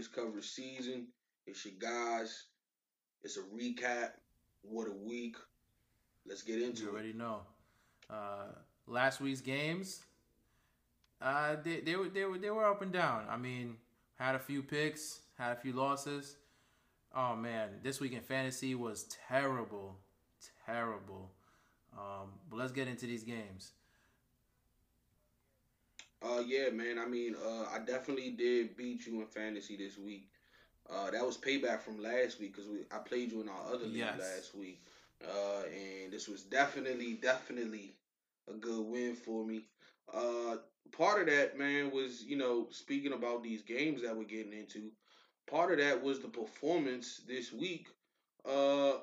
Is covered season. It's your guys. It's a recap. What a week. Let's get into You it. already know. Uh, last week's games, uh, they, they were they were they were up and down. I mean, had a few picks, had a few losses. Oh man, this week in fantasy was terrible, terrible. Um, but let's get into these games. Uh, yeah, man. I mean, uh, I definitely did beat you in fantasy this week. Uh, that was payback from last week because we I played you in our other league Yes. last week. Uh, and this was definitely, definitely a good win for me. Uh, part of that, man, was you know speaking about these games that we're getting into. Part of that was the performance this week. Uh,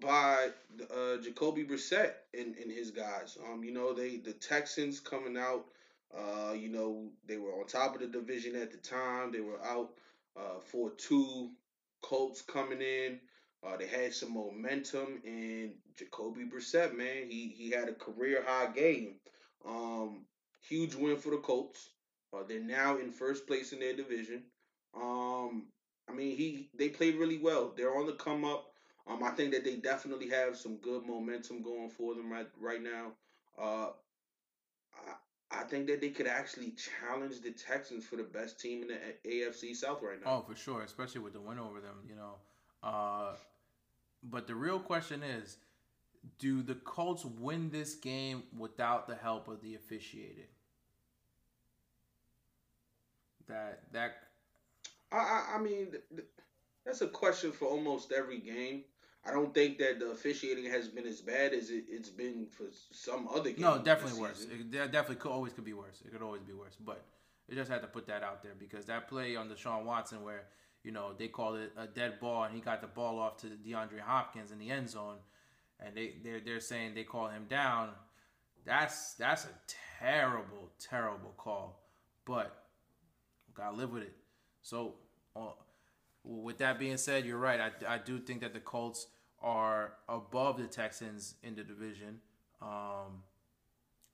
by uh, Jacoby Brissett and, and his guys. Um, you know, they the Texans coming out. Uh, you know, they were on top of the division at the time. They were out uh, for two Colts coming in. Uh, they had some momentum, and Jacoby Brissett, man, he he had a career high game. Um, huge win for the Colts. Uh, they're now in first place in their division. Um, I mean, he they played really well. They're on the come up. Um, I think that they definitely have some good momentum going for them right right now. Uh, I think that they could actually challenge the Texans for the best team in the AFC South right now. Oh, for sure, especially with the win over them, you know. Uh, but the real question is, do the Colts win this game without the help of the officiating? That that I I, mean, th- th- that's a question for almost every game. I don't think that the officiating has been as bad as it, it's been for some other games. no, definitely worse. It definitely could always could be worse. It could always be worse. But it just had to put that out there because that play on the Sean Watson where you know they called it a dead ball and he got the ball off to DeAndre Hopkins in the end zone, and they they're they're saying they call him down. That's that's a terrible terrible call, but gotta live with it. So, uh, with that being said, you're right. I, I do think that the Colts are above the Texans in the division. Um,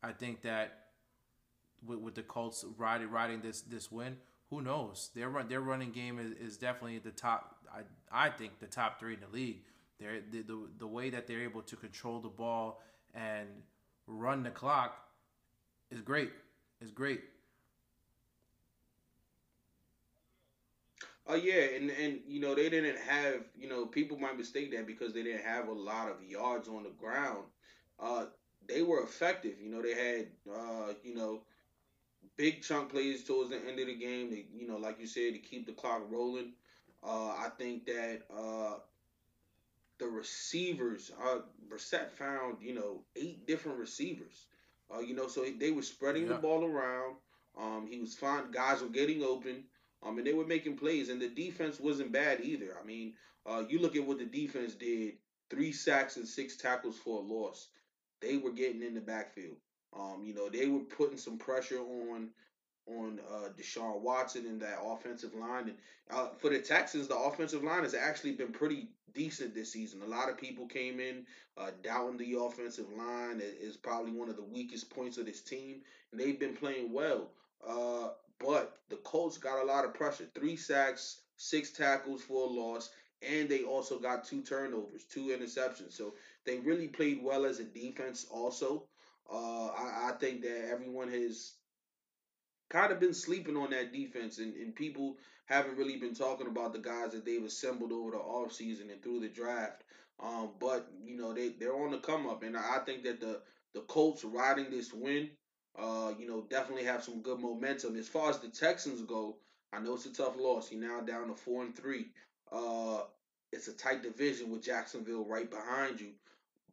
I think that with, with the Colts riding riding this this win, who knows? Their run their running game is, is definitely the top. I I think the top three in the league. They're, the, the the way that they're able to control the ball and run the clock is great. Is great. Oh yeah, and and you know they didn't have you know people might mistake that because they didn't have a lot of yards on the ground. Uh, they were effective. You know they had uh you know big chunk plays towards the end of the game. They, you know like you said to keep the clock rolling. Uh, I think that uh the receivers uh Brissett found you know eight different receivers. Uh, you know so they were spreading the ball around. Um, he was fine. Guys were getting open. Um, and they were making plays, and the defense wasn't bad either. I mean, uh, you look at what the defense did: three sacks and six tackles for a loss. They were getting in the backfield. Um, you know, they were putting some pressure on on uh, Deshaun Watson and that offensive line. And uh, for the Texans, the offensive line has actually been pretty decent this season. A lot of people came in uh, doubting the offensive line. is probably one of the weakest points of this team, and they've been playing well. Uh, but Colts got a lot of pressure. Three sacks, six tackles for a loss, and they also got two turnovers, two interceptions. So they really played well as a defense also. Uh, I, I think that everyone has kind of been sleeping on that defense, and, and people haven't really been talking about the guys that they've assembled over the offseason and through the draft. Um, but you know they they're on the come up, and I think that the the Colts riding this win, uh, you know, definitely have some good momentum. As far as the Texans go, I know it's a tough loss. You're now down to four and three. Uh, it's a tight division with Jacksonville right behind you,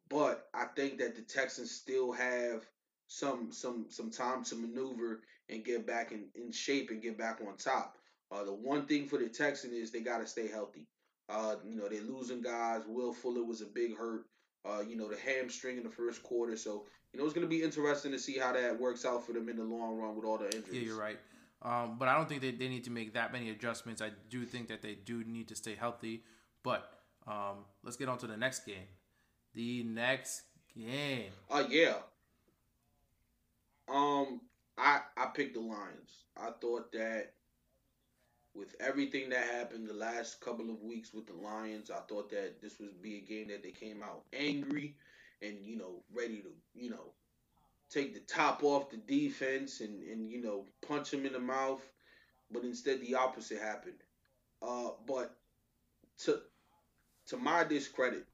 but I think that the Texans still have some some some time to maneuver and get back in, in shape and get back on top. Uh, the one thing for the Texans is they got to stay healthy. Uh, you know, they're losing guys. Will Fuller was a big hurt. Uh, you know, the hamstring in the first quarter. So, you know, it's going to be interesting to see how that works out for them in the long run with all the injuries. Yeah, you're right. Um, but I don't think they, they need to make that many adjustments. I do think that they do need to stay healthy. But um, let's get on to the next game. The next game. Uh, yeah. Um, I I picked the Lions. I thought that with everything that happened the last couple of weeks with the Lions, I thought that this would be a game that they came out angry and you know ready to you know take the top off the defense and and you know punch him in the mouth, but instead the opposite happened. Uh, but to to my discredit,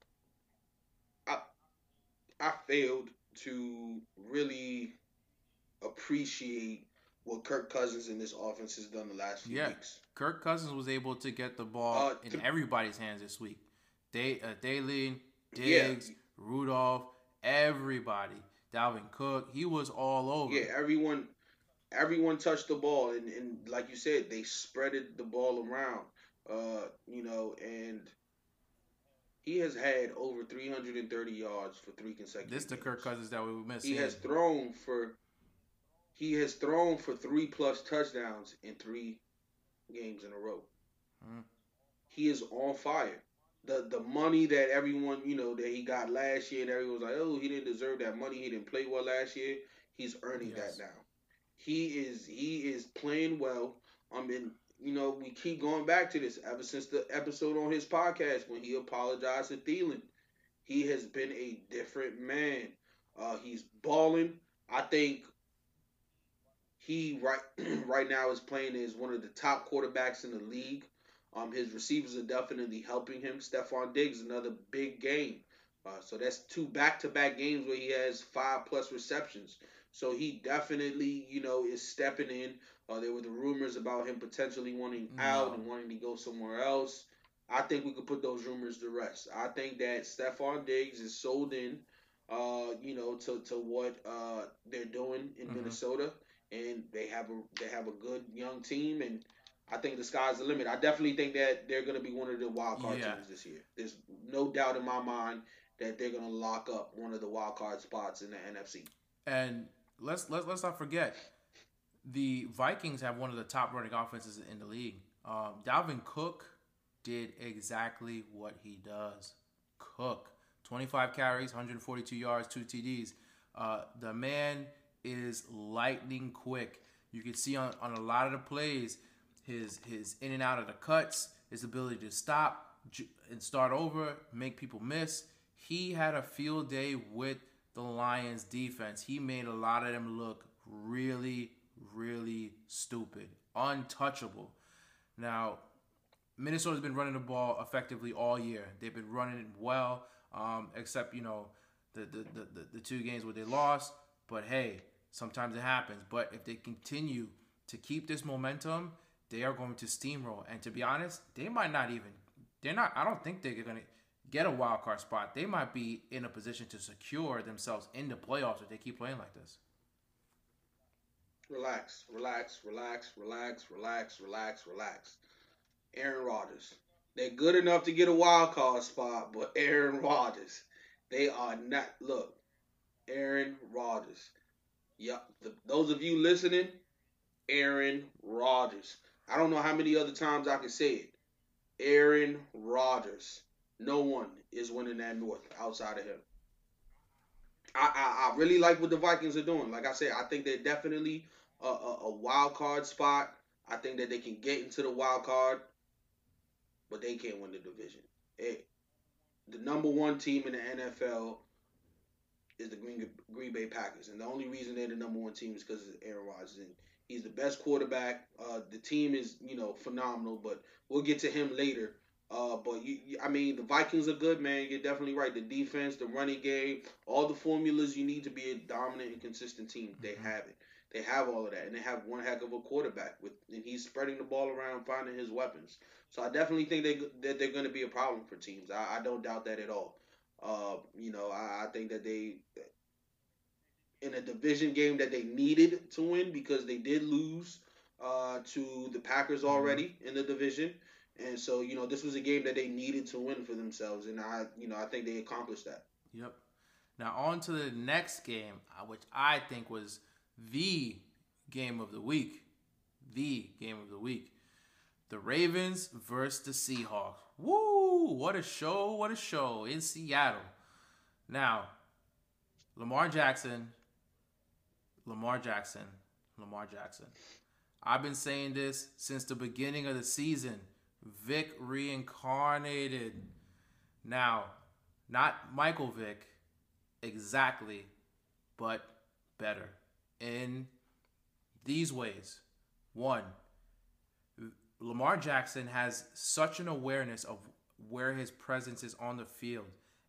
I I failed to really appreciate what Kirk Cousins and this offense has done the last few yeah. weeks. Kirk Cousins was able to get the ball uh, th- in everybody's hands this week. They, uh, Daylin, Diggs, yeah. Rudolph, everybody. Dalvin Cook, he was all over. Yeah, everyone, everyone touched the ball, and, and like you said, they spreaded the ball around. Uh, you know, and he has had over 330 yards for three consecutive. This is the Kirk Cousins that we missed. He has thrown for he has thrown for three plus touchdowns in three games in a row. Mm. He is on fire. The the money that everyone, you know, that he got last year and everyone was like, oh, he didn't deserve that money. He didn't play well last year. He's earning yes. that now. He is he is playing well. I mean, you know, we keep going back to this ever since the episode on his podcast when he apologized to Thielen. He has been a different man. Uh, he's balling. I think he right right now is playing as one of the top quarterbacks in the league. Um, his receivers are definitely helping him. Stefon Diggs, another big game. Uh, so that's two back-to-back games where he has five plus receptions. So he definitely, you know, is stepping in. Uh, there were the rumors about him potentially wanting no. out and wanting to go somewhere else. I think we could put those rumors to rest. I think that Stefon Diggs is sold in, uh, you know, to, to what uh, they're doing in mm-hmm. Minnesota and they have a they have a good young team, and I think the sky's the limit. I definitely think that they're going to be one of the wild card yeah. teams this year. There's no doubt in my mind that they're going to lock up one of the wild card spots in the NFC. And let's let's let's not forget the Vikings have one of the top running offenses in the league. Um, Dalvin Cook did exactly what he does. Cook, 25 carries, 142 yards, two TDs. Uh, the man is lightning quick. You can see on, on a lot of the plays his his in and out of the cuts, his ability to stop and start over, make people miss. He had a field day with the Lions defense. He made a lot of them look really, really stupid, untouchable. Now, Minnesota's been running the ball effectively all year. They've been running it well, um, except you know the the, the the two games where they lost. But hey, sometimes it happens. But if they continue to keep this momentum, they are going to steamroll. And to be honest, they might not even. They're not. I don't think they're going to get a wild card spot. They might be in a position to secure themselves in the playoffs if they keep playing like this. Relax, relax, relax, relax, relax, relax, relax. Aaron Rodgers. They're good enough to get a wild card spot, but Aaron Rodgers, they are not. Look, Aaron Rodgers. Yep. Those of you listening, Aaron Rodgers. I don't know how many other times I can say it. Aaron Rodgers. No one is winning that North outside of him. I, I, I really like what the Vikings are doing. Like I said, I think they're definitely a, a, a wild card spot. I think that they can get into the wild card, but they can't win the division. The number one team in the NFL is the Green Green Bay Packers, and the only reason they're the number one team is because of Aaron Rodgers, and he's the best quarterback. Uh, the team is you know phenomenal, but we'll get to him later. Uh, but you, you, I mean, the Vikings are good, man. You're definitely right. The defense, the running game, all the formulas you need to be a dominant and consistent team, they mm-hmm. have it. They have all of that, and they have one heck of a quarterback with, and he's spreading the ball around, finding his weapons. So I definitely think they that they're going to be a problem for teams. I, I don't doubt that at all. Uh, you know, I, I think that they in a division game that they needed to win because they did lose uh, to the Packers mm-hmm. already in the division. And so, you know, this was a game that they needed to win for themselves, and I, you know, I think they accomplished that. Yep. Now on to the next game, uh, which I think was the game of the week, the game of the week, the Ravens versus the Seahawks. Woo! What a show! What a show in Seattle. Now, Lamar Jackson, Lamar Jackson, Lamar Jackson. I've been saying this since the beginning of the season. Vick reincarnated. Now, not Michael Vick exactly, but better in these ways. One, Lamar Jackson has such an awareness of where his presence is on the field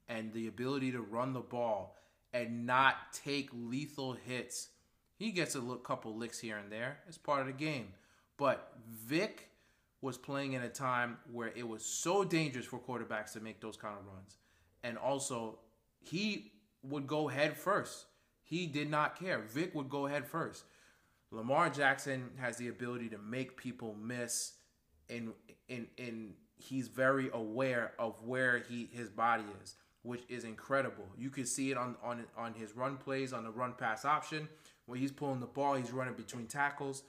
and the ability to run the ball and not take lethal hits. He gets a couple licks here and there. It's part of the game. But Vick was playing in a time where it was so dangerous for quarterbacks to make those kind of runs. And also, he would go head first. He did not care. Vick would go head first. Lamar Jackson has the ability to make people miss and and and he's very aware of where he his body is, which is incredible. You can see it on on on his run plays on the run pass option when he's pulling the ball, he's running between tackles.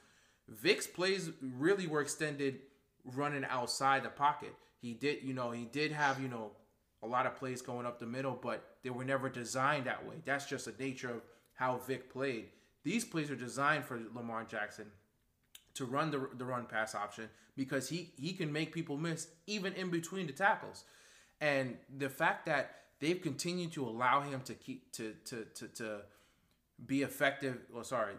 Vick's plays really were extended running outside the pocket. He did, you know, he did have, you know, a lot of plays going up the middle, but they were never designed that way. That's just the nature of how Vick played. These plays are designed for Lamar Jackson to run the, the run pass option because he, he can make people miss even in between the tackles. And the fact that they've continued to allow him to keep to to to, to be effective or sorry,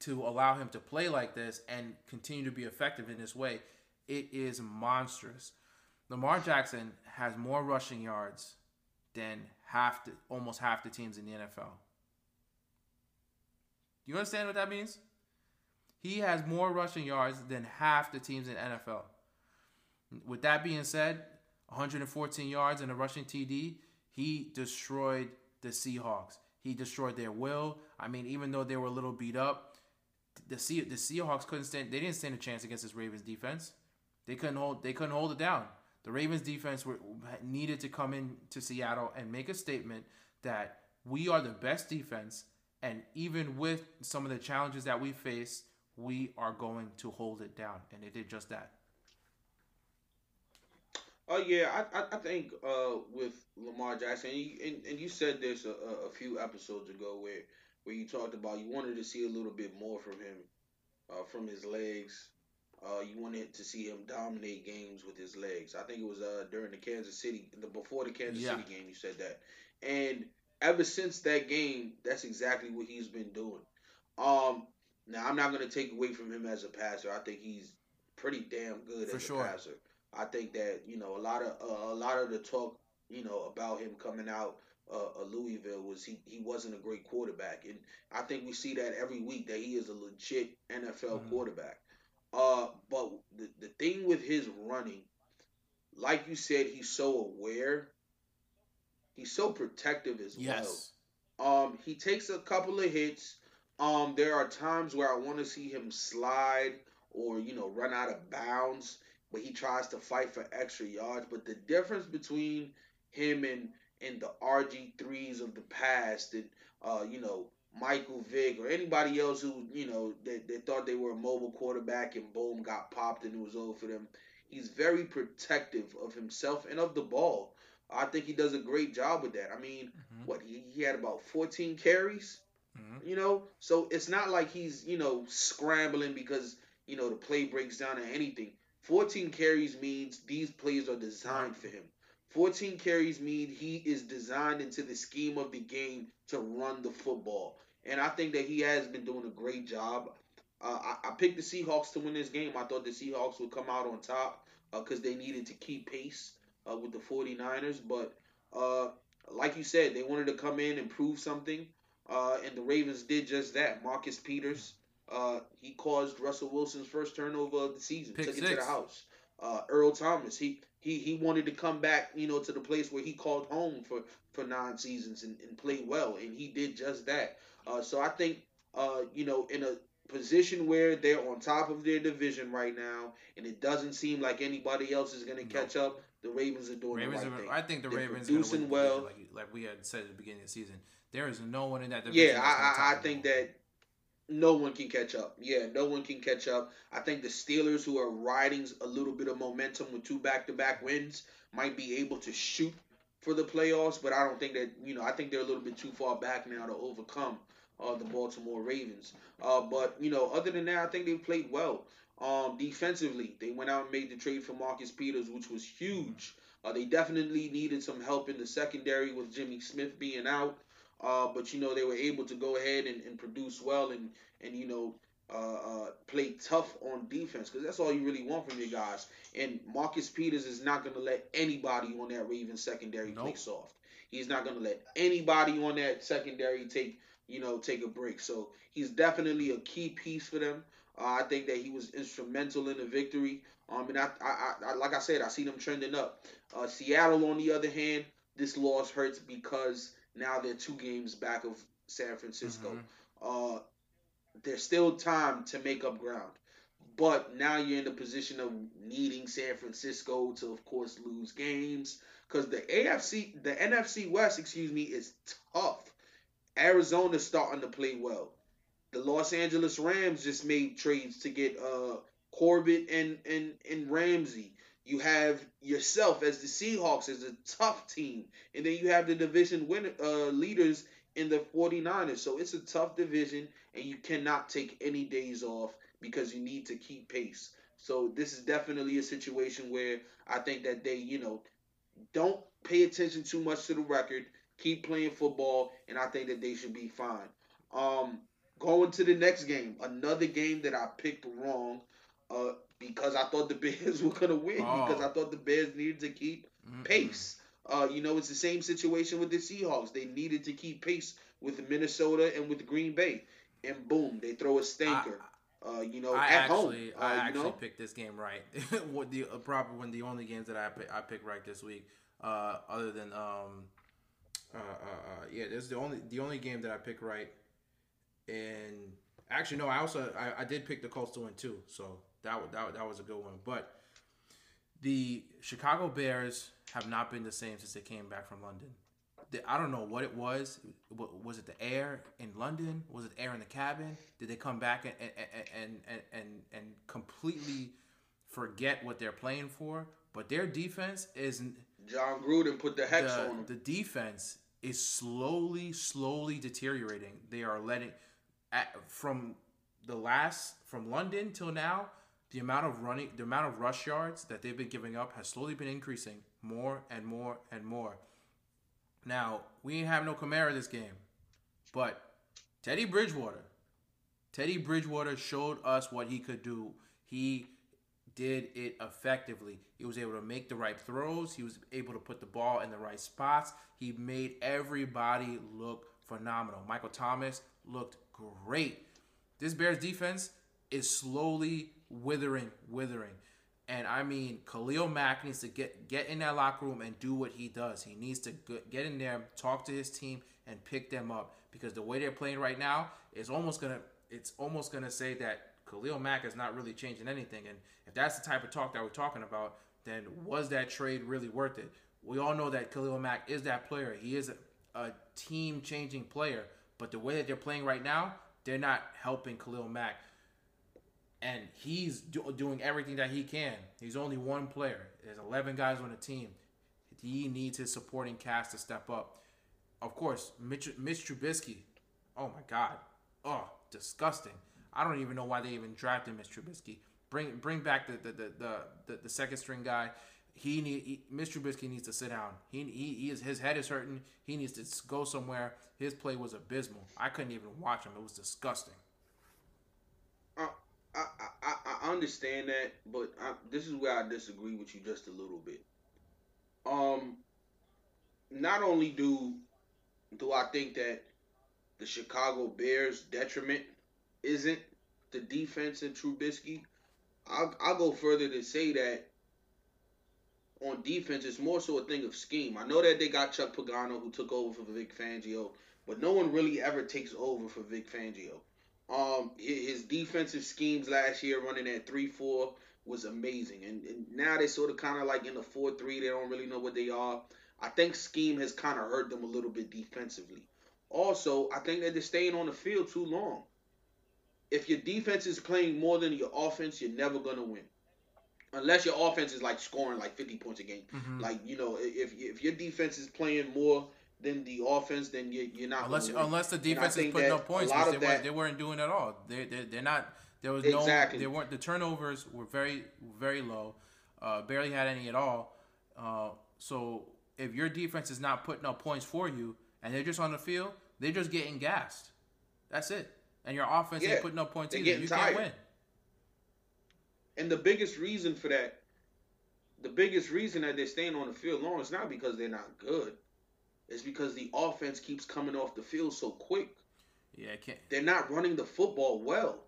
to allow him to play like this and continue to be effective in this way, it is monstrous. Lamar Jackson has more rushing yards than half the, almost half the teams in the NFL. Do You understand what that means? He has more rushing yards than half the teams in NFL. With that being said, 114 yards and a rushing TD, he destroyed the Seahawks. He destroyed their will. I mean, even though they were a little beat up, the Se- the Seahawks couldn't stand. They didn't stand a chance against this Ravens defense. They couldn't hold. They couldn't hold it down. The Ravens defense were, needed to come in to Seattle and make a statement that we are the best defense, and even with some of the challenges that we face, we are going to hold it down, and they did just that. Oh yeah, I, I, I think uh, with Lamar Jackson, and you, and, and you said this a, a, few episodes ago where where you talked about you wanted to see a little bit more from him, uh, from his legs. Uh, you wanted to see him dominate games with his legs. I think it was uh, during the Kansas City, the before the Kansas yeah. City game, you said that. And ever since that game, that's exactly what he's been doing. Um, now I'm not going to take away from him as a passer. I think he's pretty damn good For as sure. a passer. I think that you know a lot of uh, a lot of the talk you know about him coming out uh, of Louisville was he he wasn't a great quarterback, and I think we see that every week that he is a legit NFL mm-hmm. quarterback. Uh, but the the thing with his running, like you said, he's so aware. He's so protective as yes. well. Um, he takes a couple of hits. Um, there are times where I want to see him slide or you know run out of bounds but he tries to fight for extra yards. But the difference between him and and the RG threes of the past, and uh, you know Michael Vick or anybody else who you know they, they thought they were a mobile quarterback and boom got popped and it was over for them. He's very protective of himself and of the ball. I think he does a great job with that. I mean, mm-hmm. what he, he had about 14 carries, mm-hmm. you know, so it's not like he's you know scrambling because you know the play breaks down or anything. 14 carries means these plays are designed for him. 14 carries mean he is designed into the scheme of the game to run the football. And I think that he has been doing a great job. Uh, I, I, picked the Seahawks to win this game. I thought the Seahawks would come out on top because uh, they needed to keep pace uh, with the 49ers. But uh, like you said, they wanted to come in and prove something. Uh, and the Ravens did just that. Marcus Peters uh, he caused Russell Wilson's first turnover of the season. Pick took six. it to the house. Uh, Earl Thomas, he he he wanted to come back, you know, to the place where he called home for for nine seasons and, and played well, and he did just that. Uh, so I think, uh, you know, in a position where they're on top of their division right now, and it doesn't seem like anybody else is going to no. catch up. The Ravens are doing Ravens the right are, thing. I think the they're Ravens producing well, like, like we had said at the beginning of the season. There is no one in that division. Yeah, I, I, I think that no one can catch up. Yeah, no one can catch up. I think the Steelers, who are riding a little bit of momentum with two back-to-back wins, might be able to shoot for the playoffs. But I don't think that you know. I think they're a little bit too far back now to overcome uh, the Baltimore Ravens. Uh, but you know, other than that, I think they've played well. Um, defensively, they went out and made the trade for Marcus Peters, which was huge. Uh, they definitely needed some help in the secondary with Jimmy Smith being out. Uh, but you know they were able to go ahead and, and produce well and and you know uh, uh, play tough on defense because that's all you really want from your guys. And Marcus Peters is not going to let anybody on that Ravens secondary nope. play soft. He's not going to let anybody on that secondary take you know take a break. So he's definitely a key piece for them. Uh, I think that he was instrumental in the victory. Um, and I, I, I, like I said, I see them trending up. Uh, Seattle, on the other hand, this loss hurts because now they're two games back of San Francisco. Mm-hmm. Uh, there's still time to make up ground. But now you're in the position of needing San Francisco to, of course, lose games because the AFC, the NFC West, excuse me, is tough. Arizona's starting to play well. The Los Angeles Rams just made trades to get uh Corbett and and and Ramsey. You have yourself as the Seahawks as a tough team, and then you have the division winner uh, leaders in the 49ers. So it's a tough division, and you cannot take any days off because you need to keep pace. So this is definitely a situation where I think that they, you know, don't pay attention too much to the record, keep playing football, and I think that they should be fine. Um, going to the next game, another game that I picked wrong. Uh, because I thought the Bears were gonna win oh. because I thought the Bears needed to keep mm pace. Uh, you know, it's the same situation with the Seahawks. They needed to keep pace with Minnesota and with Green Bay, and boom, they throw a stinker. I, uh, you know, I at actually, home. Uh, I actually know? picked this game right. what the uh, proper when the only games that I pick, I picked right this week, uh, other than um, uh, uh, yeah, this is the only the only game that I picked right. And actually, no, I also I, I did pick the Colts to win too. So that, that, that was a good one. But the Chicago Bears have not been the same since they came back from London. I don't know what it was. Was it the air in London? Was it air in the cabin? Did they come back and and and and, and completely forget what they're playing for? But their defense is Jon Gruden put the hex the, on them. The defense is slowly, slowly deteriorating. They are letting at, from the last from London till now the amount of running, the amount of rush yards that they've been giving up has slowly been increasing more and more and more. Now, we have no Kamara this game, but Teddy Bridgewater, Teddy Bridgewater showed us what he could do. He did it effectively. He was able to make the right throws. He was able to put the ball in the right spots. He made everybody look phenomenal. Michael Thomas looked great. This Bears defense is slowly withering, withering. And I mean, Khalil Mack needs to get get in that locker room and do what he does. He needs to get in there, talk to his team, and pick them up because the way they're playing right now is almost gonna it's almost gonna say that Khalil Mack is not really changing anything. And if that's the type of talk that we're talking about, then was that trade really worth it? We all know that Khalil Mack is that player. He is a, a team changing player. But the way that they're playing right now, they're not helping Khalil Mack and he's do- doing everything that he can. He's only one player. There's 11 guys on the team. He needs his supporting cast to step up. Of course, Mitch, Mitch Trubisky. Oh my God. Oh, disgusting. I don't even know why they even drafted Mitch Trubisky. Bring bring back the the the the, the, the second string guy. He need he, Mitch Trubisky needs to sit down. He, he he is his head is hurting. He needs to go somewhere. His play was abysmal. I couldn't even watch him. It was disgusting. I, I, understand that, but I, this is where I disagree with you just a little bit. Um, not only do do I think that the Chicago Bears' detriment isn't the defense and Trubisky, I'll, I'll go further to say that on defense, it's more so a thing of scheme. I know that they got Chuck Pagano who took over for Vic Fangio, but no one really ever takes over for Vic Fangio. Um, his defensive schemes last year, running at three four, was amazing, and, and now they sort of kind of like in the four three. They don't really know what they are. I think scheme has kind of hurt them a little bit defensively. Also, I think that they're staying on the field too long. If your defense is playing more than your offense, you're never gonna win. Unless your offense is like scoring like 50 points a game. Mm-hmm. Like, you know, if if your defense is playing more than the offense, then you, you're not unless unless the defense is putting up points, A lot which of they, that, weren't, they weren't doing at all. They they they're not. There was no. Exactly. They weren't. The turnovers were very very low. Uh, barely had any at all. Uh, so if your defense is not putting up points for you, and they're just on the field, they're just getting gassed. That's it. And your offense Yeah, ain't putting up points either. You tired. can't win. And the biggest reason for that, the biggest reason that they're staying on the field long is not because they're not good. It's because the offense keeps coming off the field so quick. Yeah, I can't. They're not running the football well.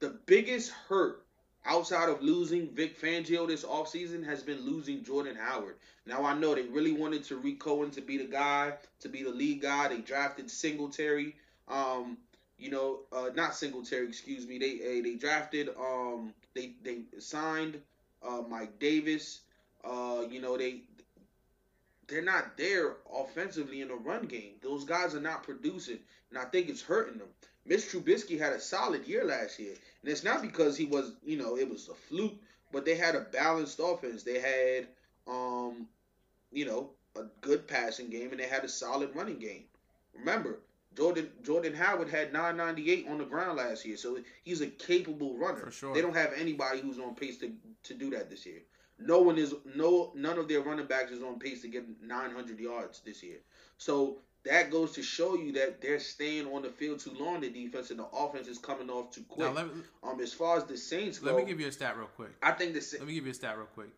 The biggest hurt outside of losing Vic Fangio this offseason has been losing Jordan Howard. Now I know they really wanted Tarik Cohen to be the guy, to be the lead guy. They drafted Singletary. Um, you know, uh, not Singletary, excuse me. They uh, they drafted um they they signed uh Mike Davis. Uh, you know, they they're not there offensively in the run game. Those guys are not producing, and I think it's hurting them. Mitch Trubisky had a solid year last year, and it's not because he was, you know, it was a fluke, but they had a balanced offense. They had, um, you know, a good passing game, and they had a solid running game. Remember, Jordan Jordan Howard had 998 on the ground last year, so he's a capable runner. For sure. They don't have anybody who's on pace to to do that this year. No one is no none of their running backs is on pace to get 900 yards this year. So that goes to show you that they're staying on the field too long. The defense and the offense is coming off too quick. Now let me, um, as far as the Saints go, let me give you a stat real quick. I think the Let me give you a stat real quick.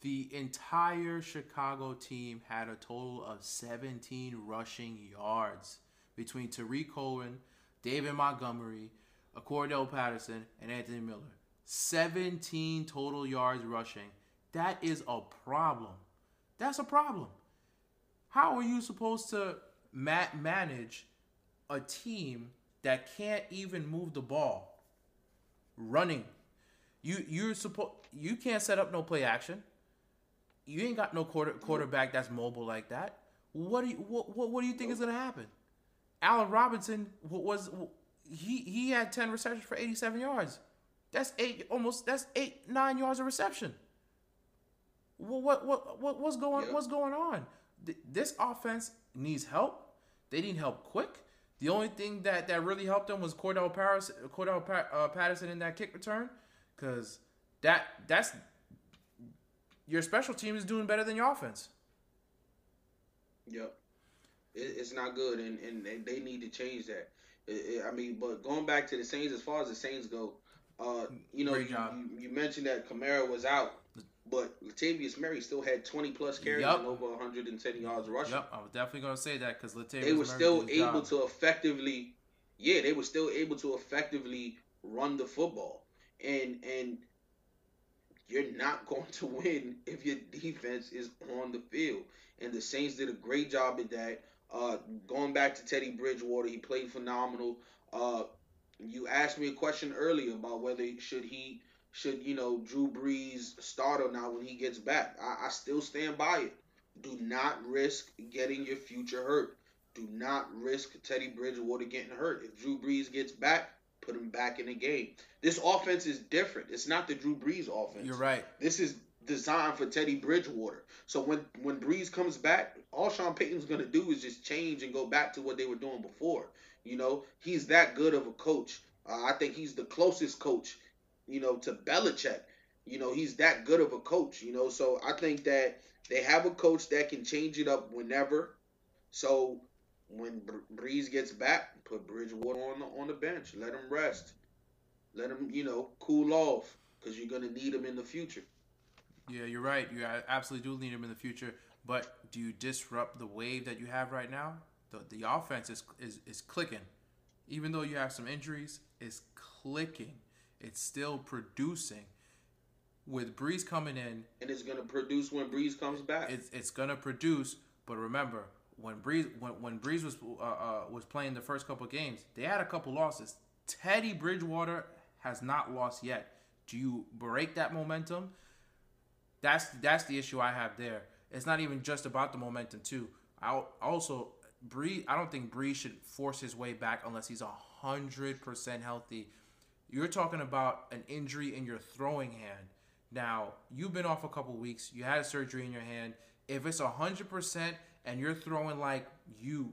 The entire Chicago team had a total of 17 rushing yards between Tarik Cohen, David Montgomery, Cordell Patterson, and Anthony Miller. 17 total yards rushing. That is a problem. That's a problem. How are you supposed to ma- manage a team that can't even move the ball running? You you're supposed you can't set up no play action. You ain't got no quarter quarterback that's mobile like that. What do you what what, what do you think is gonna happen? Allen Robinson wa- was he he had ten receptions for eighty seven yards. That's eight almost that's eight nine yards of reception. What what what, what what's going what's going on? Th- This offense needs help. They need help quick. The only thing that, that really helped them was Cordell Paris, Cordell pa- uh, Patterson in that kick return, because that that's your special team is doing better than your offense. Yep. It, it's not good, and, and they, they need to change that. It- it- I mean, but going back to the Saints, as far as the Saints go, uh, you know, you, you, you mentioned that Kamara was out, but Latavius Murray still had 20 plus carries Yup. and over 110 yards rushing. Yep, I was definitely gonna say that because Latavius They were Murray still able job. to effectively, yeah, they were still able to effectively run the football, and and you're not going to win if your defense is on the field. And the Saints did a great job at that. Uh, going back to Teddy Bridgewater, he played phenomenal. Uh, you asked me a question earlier about whether should he should you know Drew Brees start or not when he gets back. I, I still stand by it. Do not risk getting your future hurt. Do not risk Teddy Bridgewater getting hurt. If Drew Brees gets back, put him back in the game. This offense is different. It's not the Drew Brees offense. You're right. This is designed for Teddy Bridgewater. So when when Brees comes back, all Sean Payton's gonna do is just change and go back to what they were doing before. You know, he's that good of a coach. Uh, I think he's the closest coach, you know, to Belichick. You know, he's that good of a coach. You know, so I think that they have a coach that can change it up whenever. So when Br- Brees gets back, put Bridgewater on the on the bench. Let him rest. Let him, you know, cool off because you're gonna need him in the future. Yeah, you're right. You absolutely do need him in the future. But do you disrupt the wave that you have right now? The the offense is is, is clicking. Even though you have some injuries, it's clicking. It's still producing. With Brees coming in, and it's gonna produce when Brees comes back. it's it's gonna produce. But remember, when Brees when, when Brees was uh, uh, was playing the first couple games, they had a couple losses. Teddy Bridgewater has not lost yet. Do you break that momentum? That's that's the issue I have there. It's not even just about the momentum too. I also Bree. I don't think Bree should force his way back unless he's hundred percent healthy. You're talking about an injury in your throwing hand. Now you've been off a couple weeks. You had a surgery in your hand. If it's hundred percent and you're throwing like you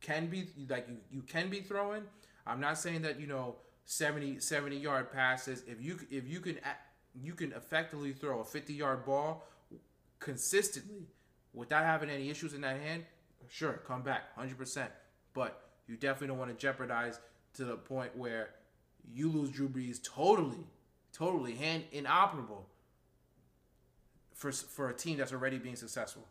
can be like you, you can be throwing. I'm not saying that you know 70 70 yard passes. If you if you can you can effectively throw a 50 yard ball consistently without having any issues in that hand, sure, come back 100%. But you definitely don't want to jeopardize to the point where you lose Drew Brees totally, totally hand inoperable for for a team that's already being successful.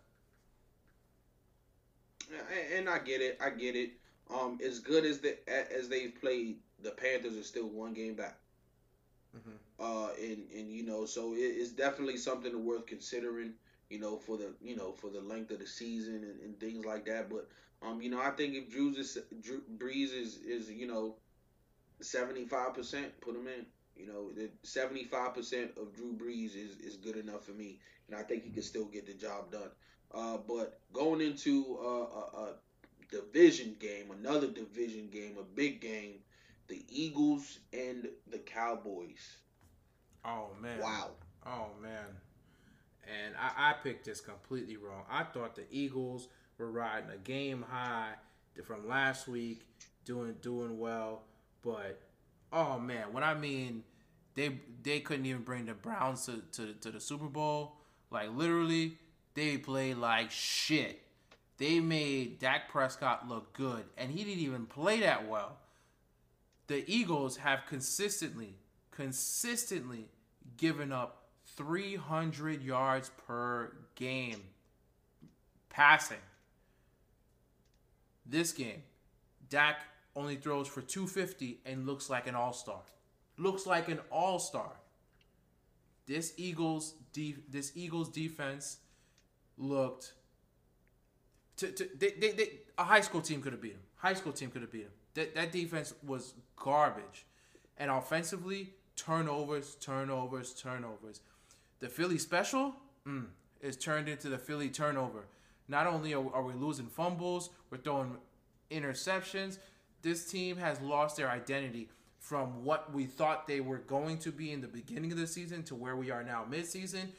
And I get it. I get it. Um, as good as the as they've played, the Panthers are still one game back. Mm-hmm. Uh, and and you know, so it, it's definitely something worth considering. You know, for the you know for the length of the season and, and things like that. But um, you know, I think if Drew's is, Drew Brees is is you know, seventy five percent, put him in. You know, the seventy five percent of Drew Brees is is good enough for me, and I think he can still get the job done. Uh, but going into uh, a, a division game, another division game, a big game, the Eagles and the Cowboys. Oh man! Wow! Oh man! And I, I picked this completely wrong. I thought the Eagles were riding a game high from last week, doing doing well, but oh man, when I mean they they couldn't even bring the Browns to, to, to the Super Bowl, like literally they played like shit. They made Dak Prescott look good, and he didn't even play that well. The Eagles have consistently, consistently given up 300 yards per game passing. This game, Dak only throws for 250 and looks like an all star. Looks like an all star. This Eagles this Eagles defense looked to, to they, they, they, a high school team could have beat him. High school team could have beat him. That that defense was garbage, and offensively turnovers, turnovers, turnovers. The Philly special mm, is turned into the Philly turnover. Not only are we losing fumbles, we're throwing interceptions. This team has lost their identity from what we thought they were going to be in the beginning of the season to where we are now midseason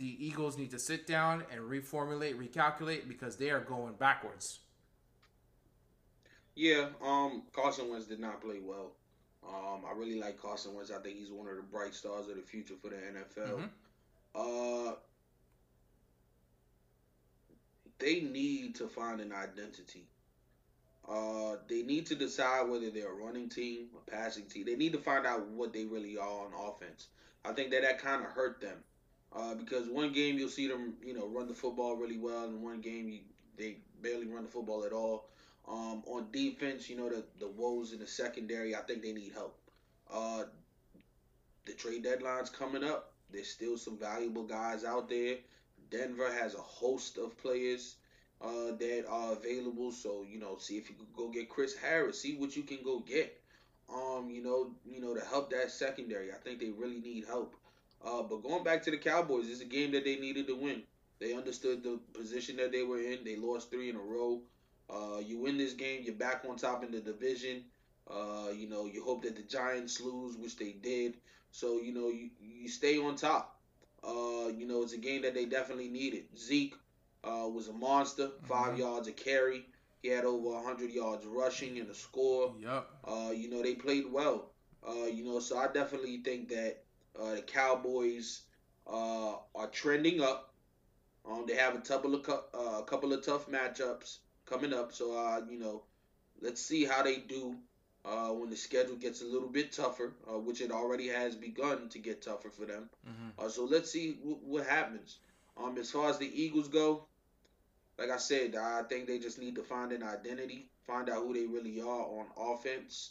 the Eagles need to sit down and reformulate, recalculate because they are going backwards. Yeah, um, Carson Wentz did not play well. Um, I really like Carson Wentz. I think he's one of the bright stars of the future for the NFL. Mm-hmm. Uh, they need to find an identity. Uh, they need to decide whether they're a running team, a passing team. They need to find out what they really are on offense. I think that that kind of hurt them. Uh, because one game you'll see them, you know, run the football really well, and one game you, they barely run the football at all. Um, on defense, you know, the the woes in the secondary, I think they need help. Uh, the trade deadline's coming up. There's still some valuable guys out there. Denver has a host of players uh, that are available. So you know, see if you can go get Chris Harris. See what you can go get. Um, you know, you know to help that secondary. I think they really need help. Uh, but going back to the Cowboys, it's a game that they needed to win. They understood the position that they were in. They lost three in a row. Uh, you win this game, you're back on top in the division. Uh, you know, you hope that the Giants lose, which they did. So you know, you you stay on top. Uh, you know, it's a game that they definitely needed. Zeke uh, was a monster, 5 mm-hmm. yards a carry. He had over 100 yards rushing and a score. Yep. Uh, you know, they played well. Uh, you know, so I definitely think that uh, the Cowboys uh, are trending up. Um, they have a couple of uh, a couple of tough matchups coming up, so uh, you know, let's see how they do uh, when the schedule gets a little bit tougher, uh, which it already has begun to get tougher for them. Mm-hmm. so let's see w- what happens. Um, as far as the Eagles go, like I said, I think they just need to find an identity, find out who they really are on offense.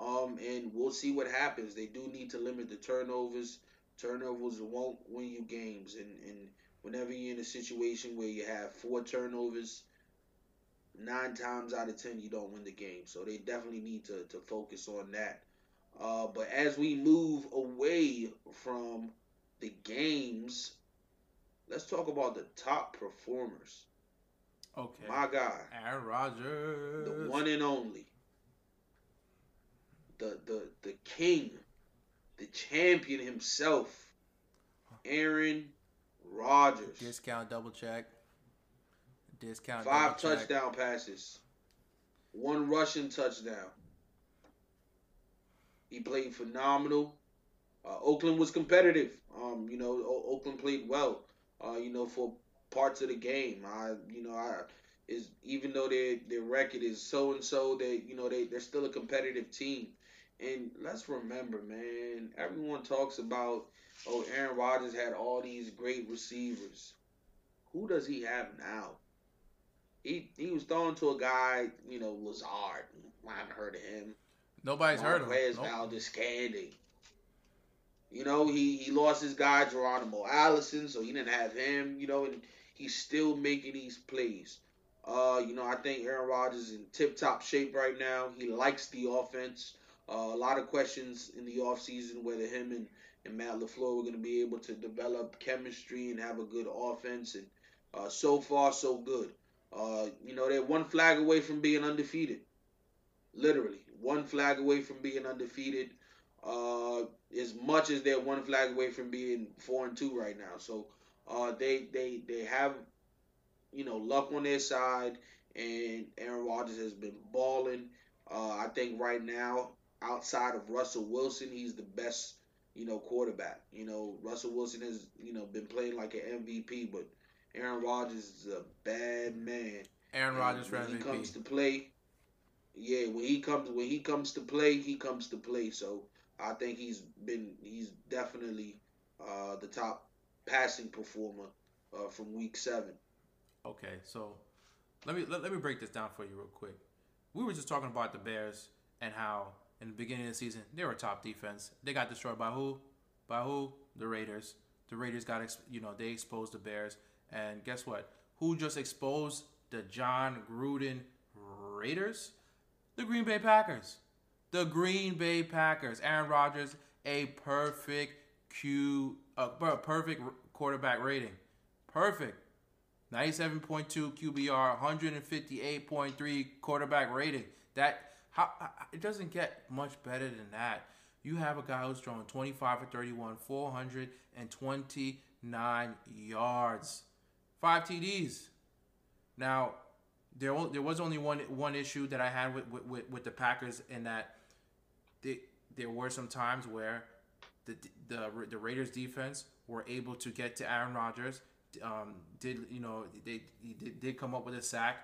Um, and we'll see what happens. They do need to limit the turnovers. Turnovers won't win you games, and, and whenever you're in a situation where you have four turnovers, nine times out of ten you don't win the game. So they definitely need to, to focus on that. Uh, but as we move away from the games, let's talk about the top performers. Okay. My guy. Aaron Rodgers. The one and only the the the king, the champion himself, Aaron Rodgers. Discount double check. Discount. Five touchdown passes. One rushing touchdown. He played phenomenal. Uh, Oakland was competitive. Um, you know, o- Oakland played well. Uh, you know, for parts of the game. I, you know, I is even though their their record is so and so, they, you know, they they're still a competitive team. And let's remember, man, everyone talks about, oh, Aaron Rodgers had all these great receivers. Who does he have now? He he was throwing to a guy, you know, Lazard. I haven't heard of him. Nobody's heard of him. Nope. Valdes-Scantling? You know, he, he lost his guy Geronimo Allison, so he didn't have him, you know, and he's still making these plays. Uh, you know, I think Aaron Rodgers is in tip top shape right now. He likes the offense. Uh, a lot of questions in the offseason whether him and, and Matt LaFleur were going to be able to develop chemistry and have a good offense. And uh, so far, so good. Uh, you know, they're one flag away from being undefeated. Literally, one flag away from being undefeated. Uh, as much as they're one flag away from being four and two right now. So uh, they they they have you know luck on their side, and Aaron Rodgers has been balling. Uh, I think right now, outside of Russell Wilson, he's the best you know quarterback. You know Russell Wilson has you know been playing like an MVP, but Aaron Rodgers is a bad man. Aaron Rodgers when he MVP. comes to play, yeah, when he comes when he comes to play, he comes to play. So I think he's been he's definitely uh, the top passing performer uh, from week seven. Okay, so let me let, let me break this down for you real quick. We were just talking about the Bears and how in the beginning of the season they were top defense. They got destroyed by who? By who? The Raiders. The Raiders got you know they exposed the Bears, and guess what? Who just exposed the Jon Gruden Raiders? The Green Bay Packers. The Green Bay Packers. Aaron Rodgers, a perfect Q, a per- perfect quarterback rating. Perfect. 97.2 QBR, 158.3 quarterback rating. That how it doesn't get much better than that. You have a guy who's throwing 25 for 31, 429 yards, five TDs. Now, there there was only one one issue that I had with with, with, with the Packers in that they, there were some times where the the the Raiders defense were able to get to Aaron Rodgers. Um, did you know they he did, did come up with a sack?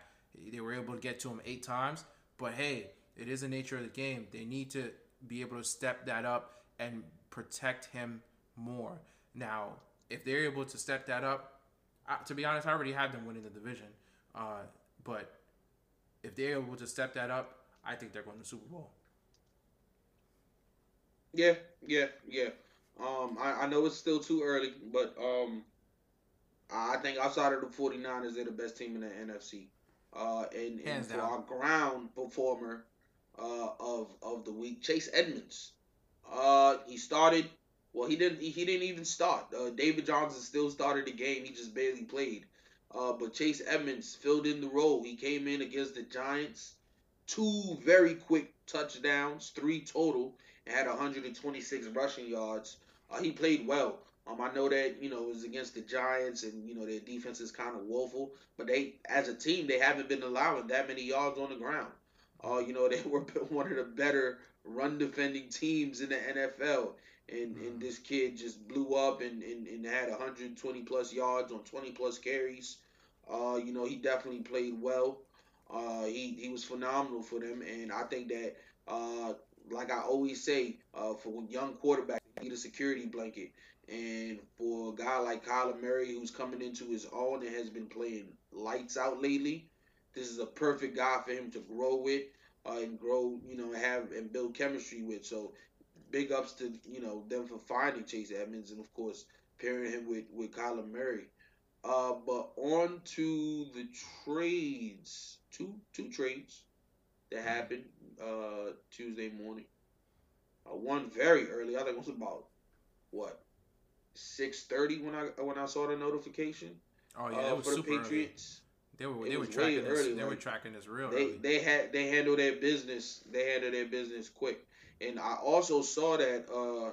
They were able to get to him eight times. But hey, it is the nature of the game. They need to be able to step that up and protect him more. Now, if they're able to step that up, I, to be honest, I already have them winning the division. Uh, but if they're able to step that up, I think they're going to the Super Bowl. Yeah, yeah, yeah. Um, I, I know it's still too early, but um, I think outside of the 49ers, they're the best team in the NFC. Uh, and, and for our ground performer uh, of of the week, Chase Edmonds. Uh, he started. Well, he didn't. He didn't even start. Uh, David Johnson still started the game. He just barely played. Uh, but Chase Edmonds filled in the role. He came in against the Giants. Two very quick touchdowns, three total, and had 126 rushing yards. Uh, he played well. Um, I know that you know it was against the Giants, and you know their defense is kind of woeful, but they, as a team, they haven't been allowing that many yards on the ground. Uh, you know they were one of the better run defending teams in the NFL, and and this kid just blew up and, and, and had 120 plus yards on 20 plus carries. Uh, you know he definitely played well. Uh, he he was phenomenal for them, and I think that uh, like I always say, uh, for young quarterback, need a security blanket. And for a guy like Kyler Murray, who's coming into his own and has been playing lights out lately, this is a perfect guy for him to grow with uh, and grow, you know, have and build chemistry with. So, big ups to you know them for finding Chase Edmonds and of course pairing him with with Kyler Murray. Uh, but on to the trades, two two trades that happened uh, Tuesday morning. Uh, one very early. I think it was about what six thirty when I when I saw the notification Oh yeah, uh, it was for the super early. They were they were tracking this. early, they were tracking this real They early. they had they handled their business. They handled their business quick. And I also saw that uh,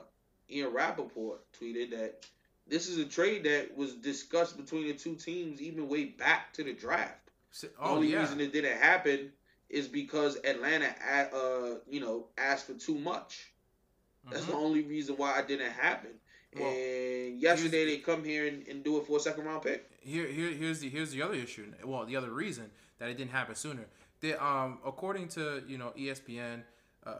Ian Rapoport tweeted that this is a trade that was discussed between the two teams even way back to the draft. the oh, only yeah. reason it didn't happen is because Atlanta, uh, you know, asked for too much. That's mm-hmm. the only reason why it didn't happen. Well, and yesterday they come here and, and, do it for a second round pick. Here, here, here's the here's the other issue. Well, the other reason that it didn't happen sooner. They, um, according to you know ESPN, uh,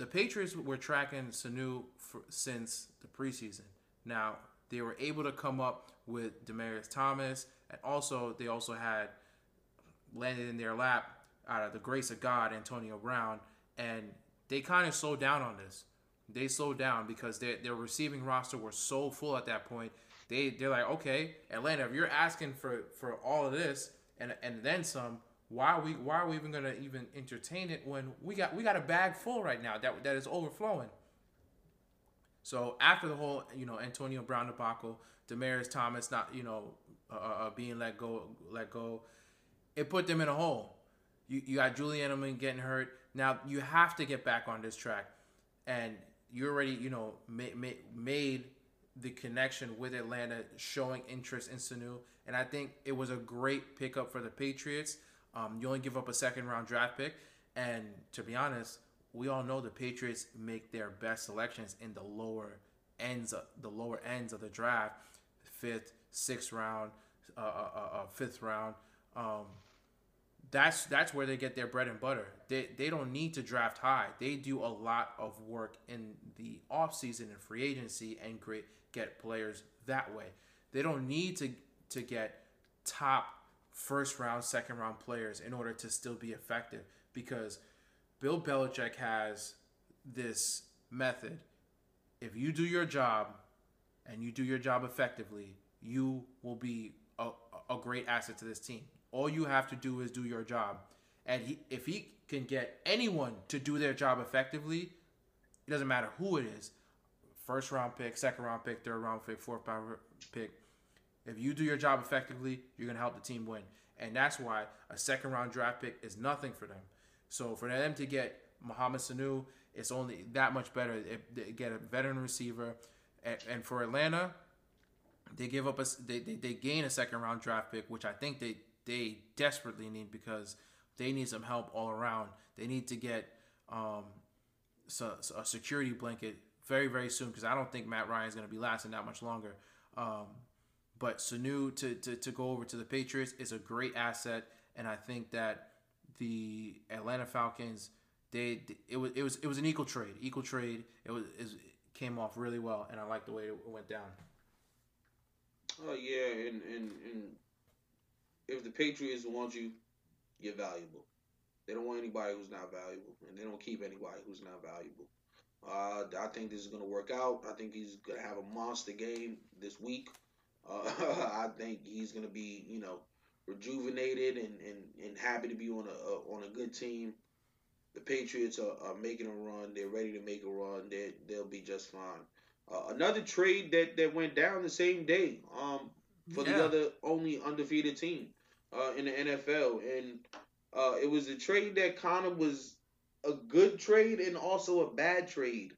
the Patriots were tracking Sanu for, since the preseason. Now they were able to come up with Demaryius Thomas, and also they also had landed in their lap out of the grace of God, Antonio Brown, and they kind of slowed down on this. They slowed down because their their receiving roster was so full at that point. They they're like, okay, Atlanta, if you're asking for for all of this and and then some, why are we why are we even gonna even entertain it when we got we got a bag full right now that that is overflowing. So after the whole you know Antonio Brown debacle, Demaryius Thomas not you know uh, uh, uh, being let go let go, it put them in a hole. You you got Julian Edelman getting hurt. Now you have to get back on this track, and you already you know made made the connection with Atlanta, showing interest in Sanu, and I think it was a great pickup for the Patriots. Um, you only give up a second round draft pick, and to be honest, we all know the Patriots make their best selections in the lower ends of the lower ends of the draft, fifth, sixth round, uh, uh, uh, uh fifth round. Um, that's that's where they get their bread and butter. They they don't need to draft high. They do a lot of work in the offseason and free agency and great get players that way. They don't need to to get top first round, second round players in order to still be effective because Bill Belichick has this method. If you do your job and you do your job effectively, you will be a, a great asset to this team. All you have to do is do your job. And he, if he can get anyone to do their job effectively, it doesn't matter who it is first round pick, second round pick, third round pick, fourth round pick. If you do your job effectively, you're going to help the team win. And that's why a second round draft pick is nothing for them. So for them to get Mohamed Sanu, it's only that much better. If they get a veteran receiver. And, for Atlanta, they give up a they, they, they gain a second round draft pick, which I think they they desperately need because they need some help all around. They need to get um, so, so a security blanket very very soon because I don't think Matt Ryan is going to be lasting that much longer. Um, but Sanu to, to, to go over to the Patriots is a great asset, and I think that the Atlanta Falcons they it was it was it was an equal trade, equal trade. It was it came off really well, and I like the way it went down. Oh yeah, and and and if the Patriots want you, you're valuable. They don't want anybody who's not valuable, and they don't keep anybody who's not valuable. Uh, I think this is going to work out. I think he's going to have a monster game this week. Uh, I think he's going to be, you know, rejuvenated and, and, and happy to be on a, on a good team. The Patriots are, are, making a run. They're ready to make a run. They they'll be just fine. Uh, another trade that, that went down the same day um, for yeah. the other only undefeated team uh, in the NFL, and uh, it was a trade that kind of was a good trade and also a bad trade.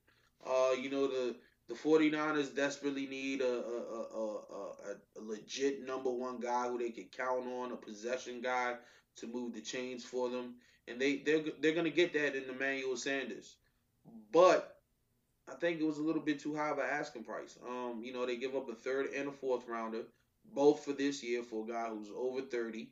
Uh, you know, the the 49ers desperately need a a, a, a, legit number one guy who they can count on, a possession guy to move the chains for them. And they, they're, they're to get that in Emmanuel Sanders. But I think it was a little bit too high of an asking price. Um, you know, they give up a third and a fourth rounder, both for this year for a guy who's over 30.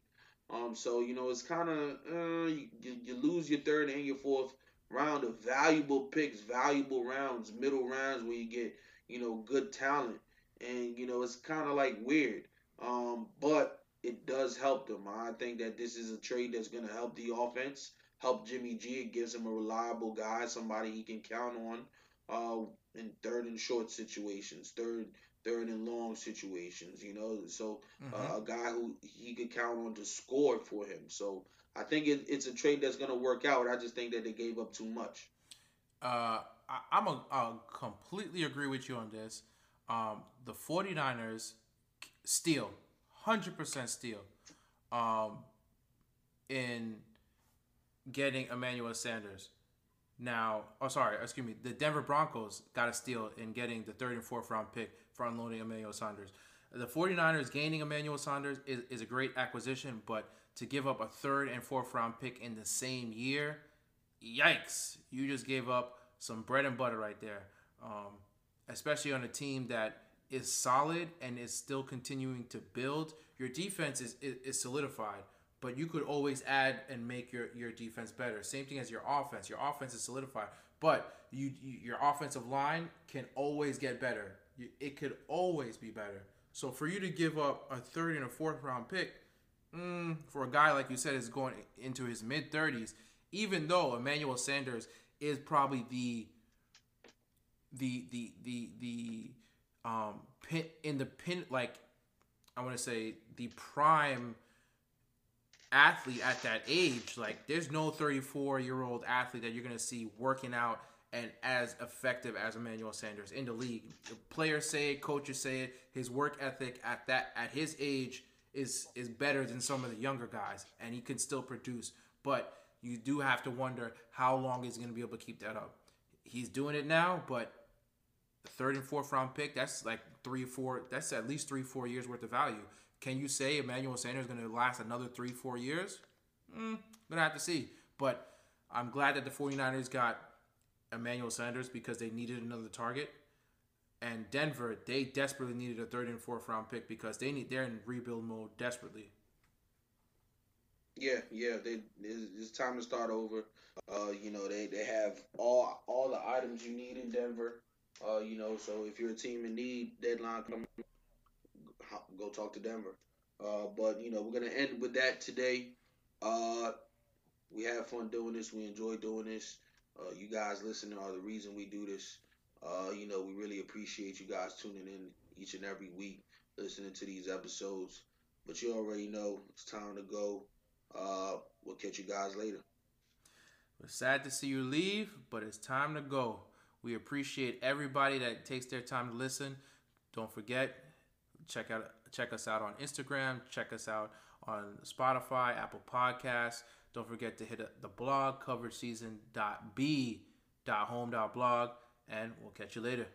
Um, so you know it's kind of uh, you, you lose your third and your fourth round of valuable picks, valuable rounds, middle rounds where you get you know good talent, and you know it's kind of like weird. Um, but it does help them. I think that this is a trade that's going to help the offense, help Jimmy G. It gives him a reliable guy, somebody he can count on uh, in third and short situations, third third and long situations, you know. So uh, mm-hmm. uh, a guy who he could count on to score for him. So I think it, it's a trade that's going to work out. I just think that they gave up too much. Uh, I, I'm a, I completely agree with you on this. Um, the 49ers steal, 100% steal um, in getting Emmanuel Sanders. Now, oh sorry, excuse me. The Denver Broncos got a steal in getting the third and fourth round pick for unloading Emmanuel Sanders. The 49ers gaining Emmanuel Sanders is, is a great acquisition, but to give up a third and fourth round pick in the same year, yikes! You just gave up some bread and butter right there. Um, especially on a team that is solid and is still continuing to build. Your defense is, is, is solidified, but you could always add and make your, your defense better. Same thing as your offense. Your offense is solidified, but you, you your offensive line can always get better. It could always be better. So for you to give up a third and a fourth round pick mm, for a guy like you said is going into his mid thirties, even though Emmanuel Sanders is probably the the the the the um pin in the pin like I want to say the prime athlete at that age like there's no 34 year old athlete that you're to see working out and as effective as Emmanuel Sanders in the league. The players say it, coaches say it. His work ethic at that at his age is is better than some of the younger guys, and he can still produce. But you do have to wonder how long he's going to be able to keep that up. He's doing it now, but third and fourth round pick, that's like three, four, that's at least three, four years worth of value. Can you say Emmanuel Sanders is going to last another three, four years? Mm, gonna have to see. But I'm glad that the 49ers got Emmanuel Sanders because they needed another target. And Denver, they desperately needed a third and fourth round pick because they need they're in rebuild mode desperately. Yeah, yeah, they it's, time to start over. Uh, you know, they, they have all all the items you need in Denver. Uh, you know, so if you're a team in need, deadline come, go talk to Denver. Uh, but you know, we're gonna end with that today. Uh, we have fun doing this. We enjoy doing this. Uh, you guys listening are the reason we do this. Uh, you know, we really appreciate you guys tuning in each and every week, listening to these episodes. But you already know it's time to go. Uh, we'll catch you guys later. We're sad to see you leave, but it's time to go. We appreciate everybody that takes their time to listen. Don't forget, check out check us out on Instagram, check us out on Spotify, Apple Podcasts. Don't forget to hit the blog coverseason.b.home.blog and we'll catch you later.